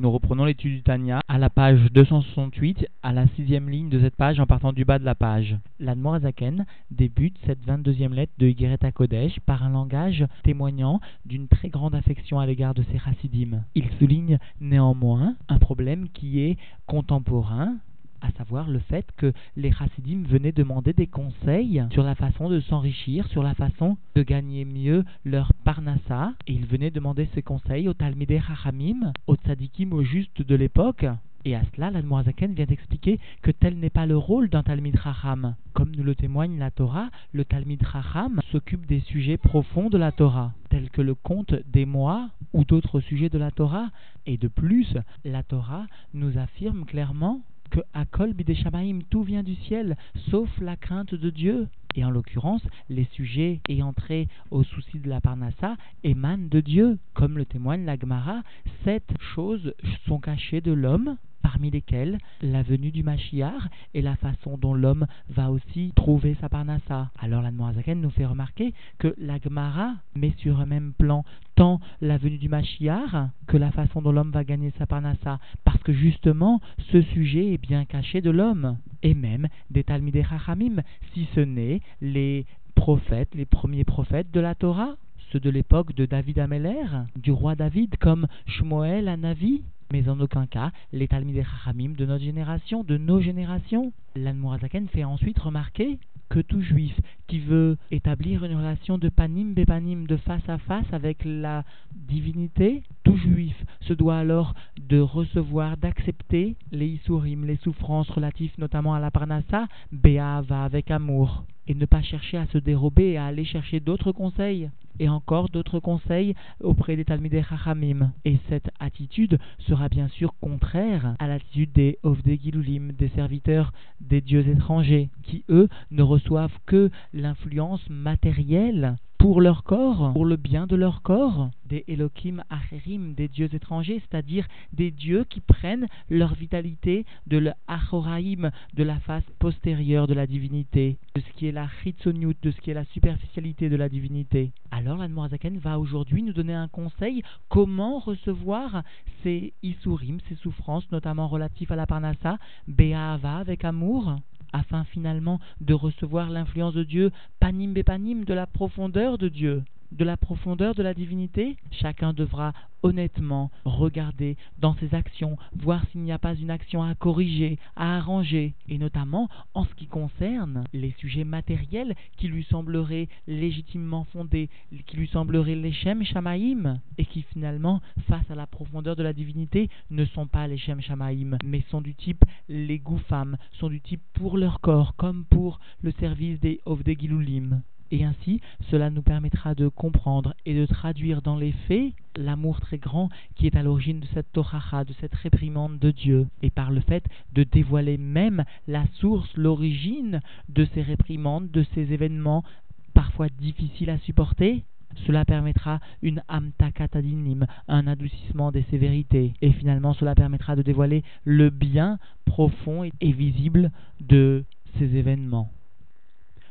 Nous reprenons l'étude du Tanya à la page 268, à la sixième ligne de cette page en partant du bas de la page. L'Admorazaken débute cette 22e lettre de Yigeret Kodesh par un langage témoignant d'une très grande affection à l'égard de ses chassidim. Il souligne néanmoins un problème qui est contemporain à savoir le fait que les chassidim venaient demander des conseils sur la façon de s'enrichir, sur la façon de gagner mieux leur parnassa, et ils venaient demander ces conseils aux talmidei chachamim, aux tzadikim, aux justes de l'époque, et à cela, l'Admoazaken vient d'expliquer que tel n'est pas le rôle d'un Talmid Chacham. Comme nous le témoigne la Torah, le Talmid Chacham s'occupe des sujets profonds de la Torah, tels que le compte des mois ou d'autres sujets de la Torah. Et de plus, la Torah nous affirme clairement que à Kol Bideshamaim, tout vient du ciel, sauf la crainte de Dieu. Et en l'occurrence, les sujets ayant trait au souci de la Parnassa émanent de Dieu. Comme le témoigne la Gemara, sept choses sont cachées de l'homme parmi lesquels la venue du Mashiach et la façon dont l'homme va aussi trouver sa parnassa. Alors la Noazaken nous fait remarquer que la Gemara met sur un même plan tant la venue du Mashiach que la façon dont l'homme va gagner sa parnassa, parce que justement ce sujet est bien caché de l'homme, et même des Talmidei Chachamim, si ce n'est les prophètes, les premiers prophètes de la Torah ceux de l'époque de David Ameller, du roi David, comme Shmuel Anavi, mais en aucun cas les Talmidei Chachamim de notre génération, de nos générations. L'Anmurazaken fait ensuite remarquer que tout juif qui veut établir une relation de panim bépanim, de face à face avec la divinité, tout juif se doit alors de recevoir, d'accepter les isurim, les souffrances relatives notamment à la parnassa, béava avec amour, et ne pas chercher à se dérober et à aller chercher d'autres conseils et encore d'autres conseils auprès des Talmidei Chachamim. Et cette attitude sera bien sûr contraire à l'attitude des Ovde Gilulim, des serviteurs des dieux étrangers, qui eux ne reçoivent que l'influence matérielle pour leur corps, pour le bien de leur corps, des Elohim Acherim, des dieux étrangers, c'est-à-dire des dieux qui prennent leur vitalité de l'Achoraïm, de la face postérieure de la divinité, de ce qui est la Chitsoniut, de ce qui est la superficialité de la divinité. Alors l'Admorazaken va aujourd'hui nous donner un conseil comment recevoir ces Isurim, ces souffrances, notamment relatives à la Parnassa, Be'ava avec amour afin finalement de recevoir l'influence de Dieu, panim bepanim, de la profondeur de Dieu de la profondeur de la divinité, chacun devra honnêtement regarder dans ses actions, voir s'il n'y a pas une action à corriger, à arranger, et notamment en ce qui concerne les sujets matériels qui lui sembleraient légitimement fondés, qui lui sembleraient les Shem Shamaïm, et qui finalement, face à la profondeur de la divinité, ne sont pas les Shem Shamaïm, mais sont du type les Goufam, sont du type pour leur corps, comme pour le service des Ovde Gilulim. Et ainsi, cela nous permettra de comprendre et de traduire dans les faits l'amour très grand qui est à l'origine de cette Toracha, de cette réprimande de Dieu. Et par le fait de dévoiler même la source, l'origine de ces réprimandes, de ces événements parfois difficiles à supporter, cela permettra une amtakatadinim, un adoucissement des sévérités. Et finalement, cela permettra de dévoiler le bien profond et visible de ces événements.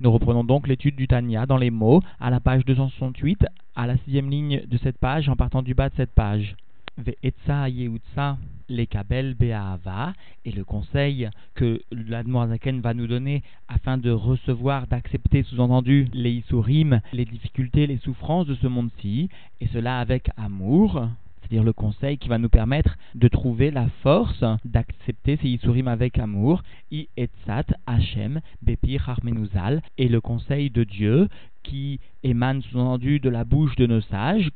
Nous reprenons donc l'étude du Tanya dans les mots à la page 268, à la sixième ligne de cette page, en partant du bas de cette page. Ve'etza yeutza kabel be'ahava et le conseil que l'Admoazaken va nous donner afin de recevoir, d'accepter sous-entendu les isurim, les difficultés, les souffrances de ce monde-ci, et cela avec amour, c'est-à-dire le conseil qui va nous permettre de trouver la force d'accepter ces Yisurim avec amour, I etzat Hashem bepir et le conseil de Dieu qui émane sous-entendu de la bouche de nos sages,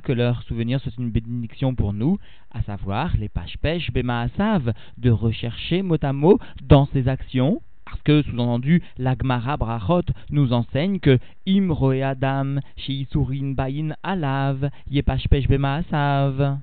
que leur souvenir soit une bénédiction pour nous, à savoir les pêche Bemaasav, de rechercher mot à mot dans ses actions, parce que, sous-entendu, l'Agmara Brachot nous enseigne que Imroe Adam, Shiisurin Bain Alav, Yepashpesh Bemaasav.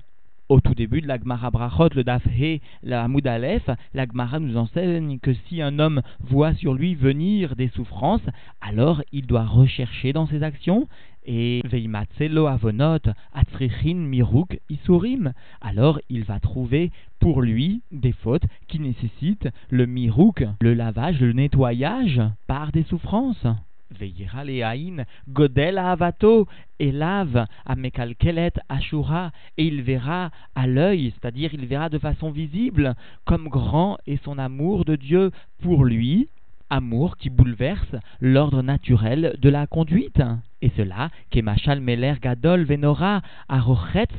Au tout début de l'Agmara Brachot, le Daf He, la Aleph, l'Agmara nous enseigne que si un homme voit sur lui venir des souffrances, alors il doit rechercher dans ses actions et Veimatzelo Avonot Atzrichin Miruk Isurim. Alors il va trouver pour lui des fautes qui nécessitent le Miruk, le lavage, le nettoyage par des souffrances. Veillera Leaïn, Godel Avato, Elav, Amekalkelet, Ashura, et il verra à l'œil, c'est-à-dire il verra de façon visible, comme grand est son amour de Dieu pour lui, amour qui bouleverse l'ordre naturel de la conduite. Et cela, Kemachal Meler Gadol Venora,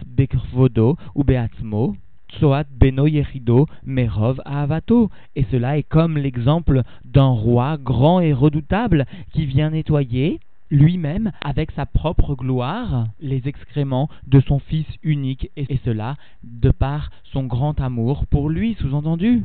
Bekvodo ou Beatzmo, Tsoat Beno Merov Avato. Et cela est comme l'exemple d'un roi grand et redoutable qui vient nettoyer lui-même avec sa propre gloire les excréments de son Fils unique, et cela de par son grand amour pour lui, sous-entendu.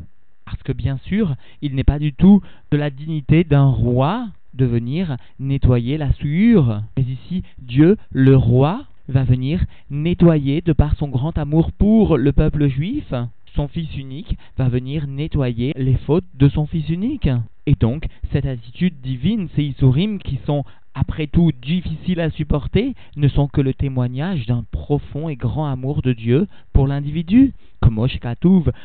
Parce que bien sûr, il n'est pas du tout de la dignité d'un roi de venir nettoyer la souillure. Mais ici, Dieu, le roi, va venir nettoyer de par son grand amour pour le peuple juif. Son fils unique va venir nettoyer les fautes de son fils unique. Et donc, cette attitude divine, ces Isurim qui sont après tout difficiles à supporter, ne sont que le témoignage d'un profond et grand amour de Dieu pour l'individu.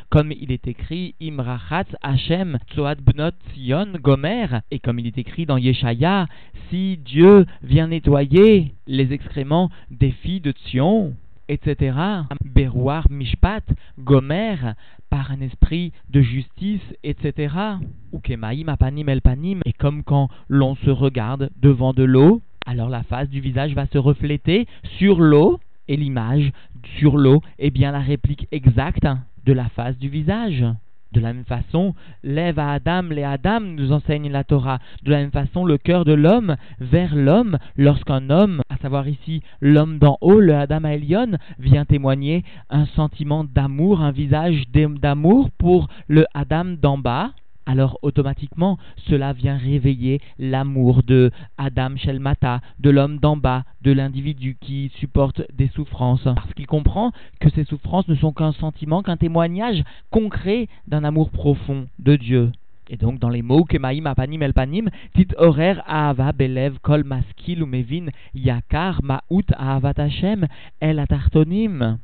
Comme il est écrit, Imrachatz Hashem Tzoad Bnot Sion Gomer, et comme il est écrit dans Yeshaya, si Dieu vient nettoyer les excréments des filles de Sion, etc. Berouar Mishpat, Gomer, par un esprit de justice, etc. Ou Kemaim Apanim Elpanim, et comme quand l'on se regarde devant de l'eau, alors la face du visage va se refléter sur l'eau, et l'image sur l'eau est bien la réplique exacte de la face du visage. De la même façon, lève à Adam, les Adam nous enseigne la Torah. De la même façon, le cœur de l'homme vers l'homme, lorsqu'un homme, à savoir ici l'homme d'en haut, le Adam Elion, vient témoigner un sentiment d'amour, un visage d'amour pour le Adam d'en bas, alors automatiquement cela vient réveiller l'amour de Adam Shelmata, de l'homme d'en bas, de l'individu qui supporte des souffrances, parce qu'il comprend que ces souffrances ne sont qu'un sentiment, qu'un témoignage concret d'un amour profond de Dieu. Et donc dans les mots Kemaim Apanim Elpanim, Tit Horer Ahava Belev Kol Maskil ou Mevin Yakar Ma'ut Ahavat Hashem El Atartonim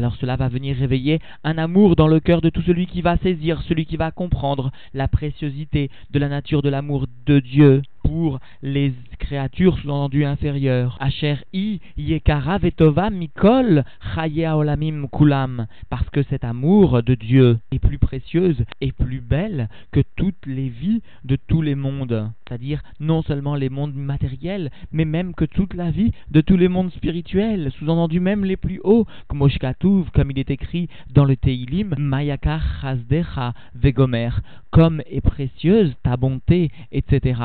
alors cela va venir réveiller un amour dans le cœur de tout celui qui va saisir, celui qui va comprendre la préciosité de la nature de l'amour de Dieu pour les créatures sous-entendues inférieures. Asher i yekara mikol chaya olamim kulam. Parce que cet amour de Dieu est plus précieuse et plus belle que toutes les vies de tous les mondes. C'est-à-dire non seulement les mondes matériels, mais même que toute la vie de tous les mondes spirituels, sous-entendu même les plus hauts, comme Oshkatuv, comme il est écrit dans le Teilim, Mayakar chazdecha vegomer, comme est précieuse ta bonté, etc.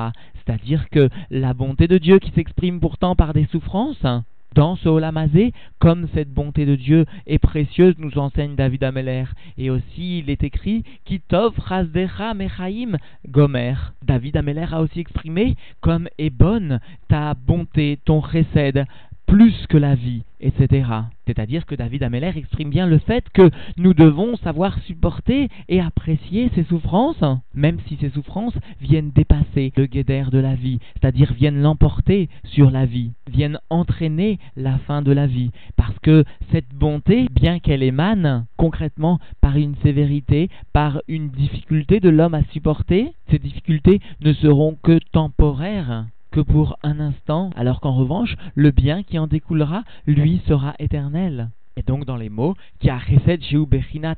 C'est-à-dire que la bonté de Dieu qui s'exprime pourtant par des souffrances, dans ce Olamazé, comme cette bonté de Dieu est précieuse, nous enseigne David Ameller. Et aussi, il est écrit Kitov Chazdecha Mechaim Gomer. David Ameller a aussi exprimé comme est bonne ta bonté, ton chesed, plus que la vie, etc. C'est-à-dire que David Ameller exprime bien le fait que nous devons savoir supporter et apprécier ces souffrances, même si ces souffrances viennent dépasser le guédère de la vie, c'est-à-dire viennent l'emporter sur la vie, viennent entraîner la fin de la vie. Parce que cette bonté, bien qu'elle émane concrètement par une sévérité, par une difficulté de l'homme à supporter, ces difficultés ne seront que temporaires pour un instant, alors qu'en revanche, le bien qui en découlera, lui, sera éternel. Et donc dans les mots, qui a bechinat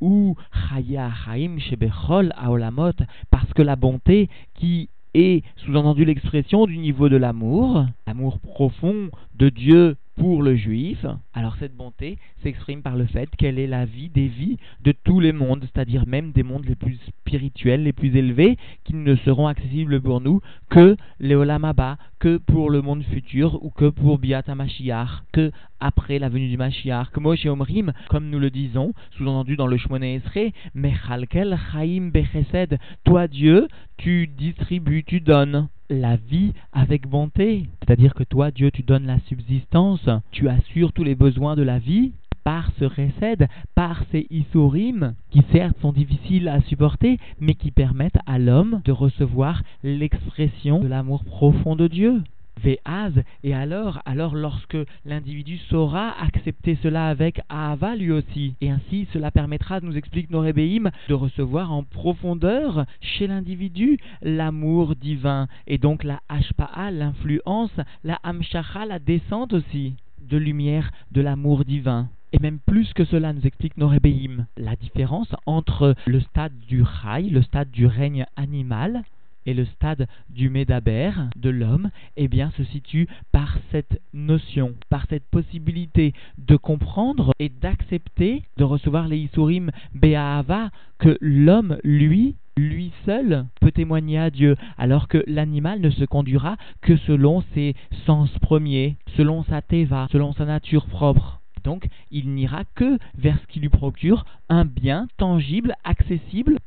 ou chaya chaim shebechol aolamot, parce que la bonté qui est sous-entendu l'expression du niveau de l'amour, l'amour profond de Dieu pour le juif, alors cette bonté s'exprime par le fait qu'elle est la vie des vies de tous les mondes, c'est-à-dire même des mondes les plus spirituels, les plus élevés, qui ne seront accessibles pour nous que les Olamaba, que pour le monde futur ou que pour Biata Mashiach, que après la venue du Mashiach, Moshe Omrim, comme nous le disons, sous-entendu dans le Shmoné Esrei, Mechalkel Chaim Bechesed, toi Dieu, tu distribues, tu donnes la vie avec bonté. C'est-à-dire que toi, Dieu, tu donnes la subsistance, tu assures tous les besoins de la vie par ce récède, par ces isurim, qui certes sont difficiles à supporter, mais qui permettent à l'homme de recevoir l'expression de l'amour profond de Dieu. Et alors, alors lorsque l'individu saura accepter cela avec Ahava lui aussi, et ainsi cela permettra, nous explique Norébéim, de recevoir en profondeur chez l'individu l'amour divin, et donc la Hashpa'a, l'influence, la Hamshacha, la descente aussi de lumière de l'amour divin. Et même plus que cela, nous explique Norébéim, la différence entre le stade du Rai, le stade du règne animal, et le stade du Médaber, de l'homme, eh bien, se situe par cette notion, par cette possibilité de comprendre et d'accepter, de recevoir les Isurim Be'ahava, que l'homme, lui, lui seul peut témoigner à Dieu, alors que l'animal ne se conduira que selon ses sens premiers, selon sa teva, selon sa nature propre. Donc, il n'ira que vers ce qui lui procure un bien tangible, accessible,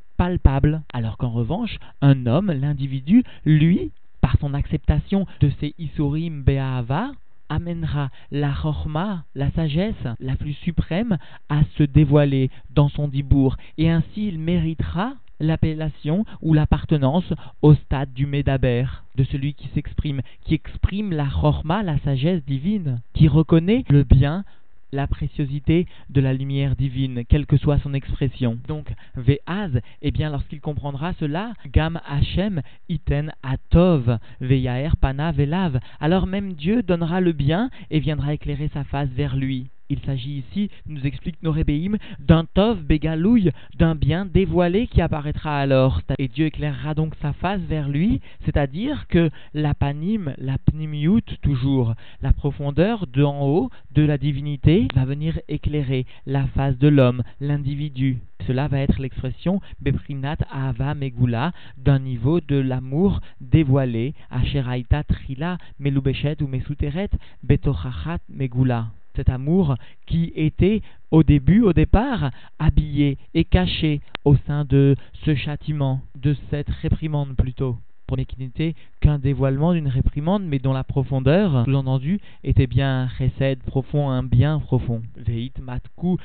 Alors qu'en revanche, un homme, l'individu, lui, par son acceptation de ses Isurim Be'ahava, amènera la chorma, la sagesse la plus suprême, à se dévoiler dans son dibour, et ainsi il méritera l'appellation ou l'appartenance au stade du Médaber, de celui qui s'exprime, qui exprime la chorma, la sagesse divine, qui reconnaît le bien la préciosité de la lumière divine, quelle que soit son expression. Donc, Ve'az, eh bien, lorsqu'il comprendra cela, Gam Hashem iten atov, Ve'yaer pana velav, alors même Dieu donnera le bien et viendra éclairer sa face vers lui. Il s'agit ici, nous explique Norébéim, d'un tov bégalouille, d'un bien dévoilé qui apparaîtra alors. Et Dieu éclairera donc sa face vers lui, c'est-à-dire que la panim, la pnimiut toujours, la profondeur d'en haut de la divinité va venir éclairer la face de l'homme, l'individu. Cela va être l'expression Beprinat Ahava Megula d'un niveau de l'amour dévoilé, Asheraita Trila Melubeshet ou Mesuteret Betochachat Megula cet amour qui était au début, au départ, habillé et caché au sein de ce châtiment, de cette réprimande plutôt mais qui n'était qu'un dévoilement d'une réprimande, mais dont la profondeur, sous-entendu, était bien un recède profond, un bien profond. Veit matku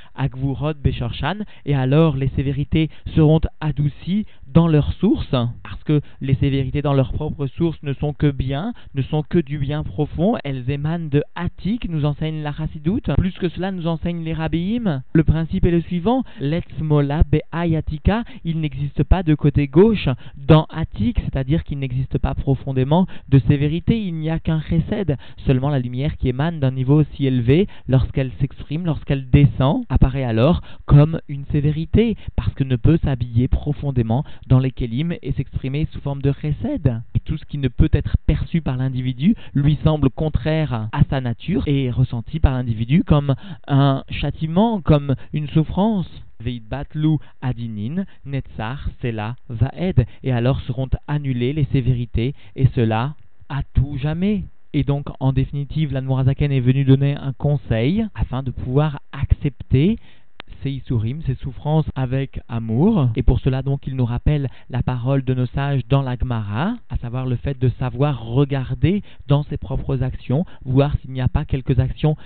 beshorshan, et alors les sévérités seront adoucies dans leur source, parce que les sévérités dans leur propre source ne sont que bien, ne sont que du bien profond, elles émanent de Attik, nous enseigne la Chassidoute, plus que cela nous enseigne les Rabbiim. Le principe est le suivant, l'etzmola be'ayatika, il n'existe pas de côté gauche dans Attik, c'est-à-dire qu'il n'existe pas profondément de sévérité, il n'y a qu'un chesed, seulement la lumière qui émane d'un niveau aussi élevé, lorsqu'elle s'exprime, lorsqu'elle descend, apparaît alors comme une sévérité, parce que ne peut s'habiller profondément dans les kélim et s'exprimer sous forme de. Et tout ce qui ne peut être perçu par l'individu lui semble contraire à sa nature et ressenti par l'individu comme un châtiment, comme une souffrance. Veidbatlu adinin, netzar, cela, vaed, et alors seront annulées les sévérités, et cela à tout jamais. Et donc, en définitive, l'Anmorazaken est venu donner un conseil afin de pouvoir accepter ces Isurim, ces souffrances avec amour. Et pour cela, donc, il nous rappelle la parole de nos sages dans la Gemara, à savoir le fait de savoir regarder dans ses propres actions, voir s'il n'y a pas quelques actions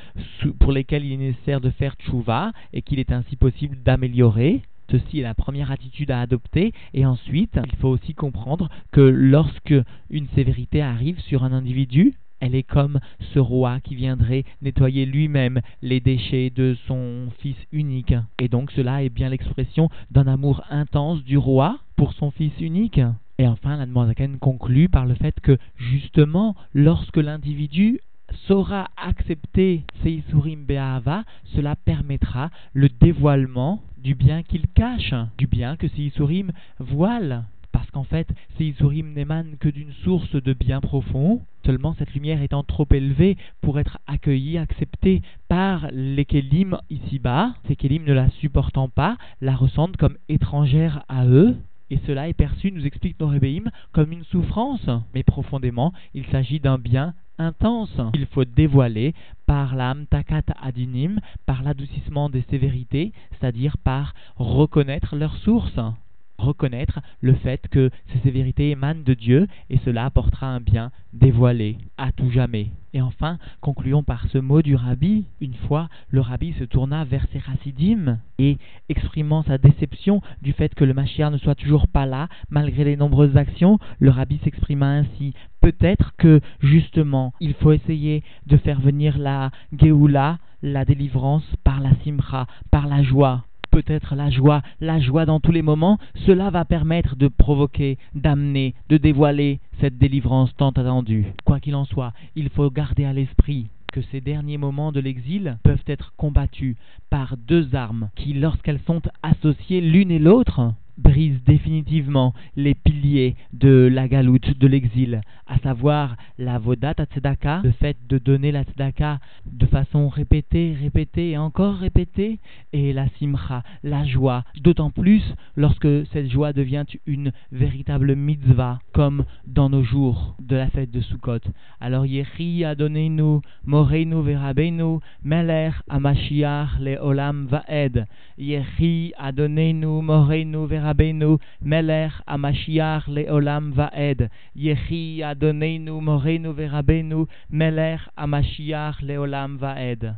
pour lesquelles il est nécessaire de faire tchouva et qu'il est ainsi possible d'améliorer. Ceci est la première attitude à adopter. Et ensuite, il faut aussi comprendre que lorsque une sévérité arrive sur un individu, elle est comme ce roi qui viendrait nettoyer lui-même les déchets de son fils unique. Et donc cela est bien l'expression d'un amour intense du roi pour son fils unique. Et enfin, la Zaken conclut par le fait que justement, lorsque l'individu saura accepter ses Isurim Be'ahava, cela permettra le dévoilement du bien qu'il cache, du bien que ces Isurim voilent parce qu'en fait, ces Isurim n'émanent que d'une source de bien profond, seulement cette lumière étant trop élevée pour être accueillie, acceptée par les Kélim ici-bas, ces Kélim ne la supportant pas, la ressentent comme étrangère à eux, et cela est perçu, nous explique Norébéim, comme une souffrance. Mais profondément, il s'agit d'un bien intense. Il faut dévoiler par la takat adinim, par l'adoucissement des sévérités, c'est-à-dire par reconnaître leur source reconnaître le fait que ces vérités émanent de Dieu et cela apportera un bien dévoilé à tout jamais. Et enfin, concluons par ce mot du rabbi. Une fois, le rabbi se tourna vers ses chassidim et, exprimant sa déception du fait que le Mashiach ne soit toujours pas là, malgré les nombreuses actions, le rabbi s'exprima ainsi. Peut-être que, justement, il faut essayer de faire venir la Géoula, la délivrance, par la simcha, par la joie peut-être la joie, la joie dans tous les moments, cela va permettre de provoquer, d'amener, de dévoiler cette délivrance tant attendue. Quoi qu'il en soit, il faut garder à l'esprit que ces derniers moments de l'exil peuvent être combattus par deux armes qui, lorsqu'elles sont associées l'une et l'autre, brise définitivement les piliers de la galoute de l'exil, à savoir la vodat tzedaka, le fait de donner la tzedaka de façon répétée, répétée et encore répétée, et la simcha, la joie, d'autant plus lorsque cette joie devient une véritable mitzvah, comme dans nos jours de la fête de Sukkot. Alors Yechi Adonenu, Moreinu Verabenu, Meler Amashiach le Olam Vaed. Yechi Adonenu, Moreinu Verabenu, Meler Amashiach le Olam Vaed. Yechi Adonenu, Moreinu Verabenu, Meler Amashiach le Olam Vaed.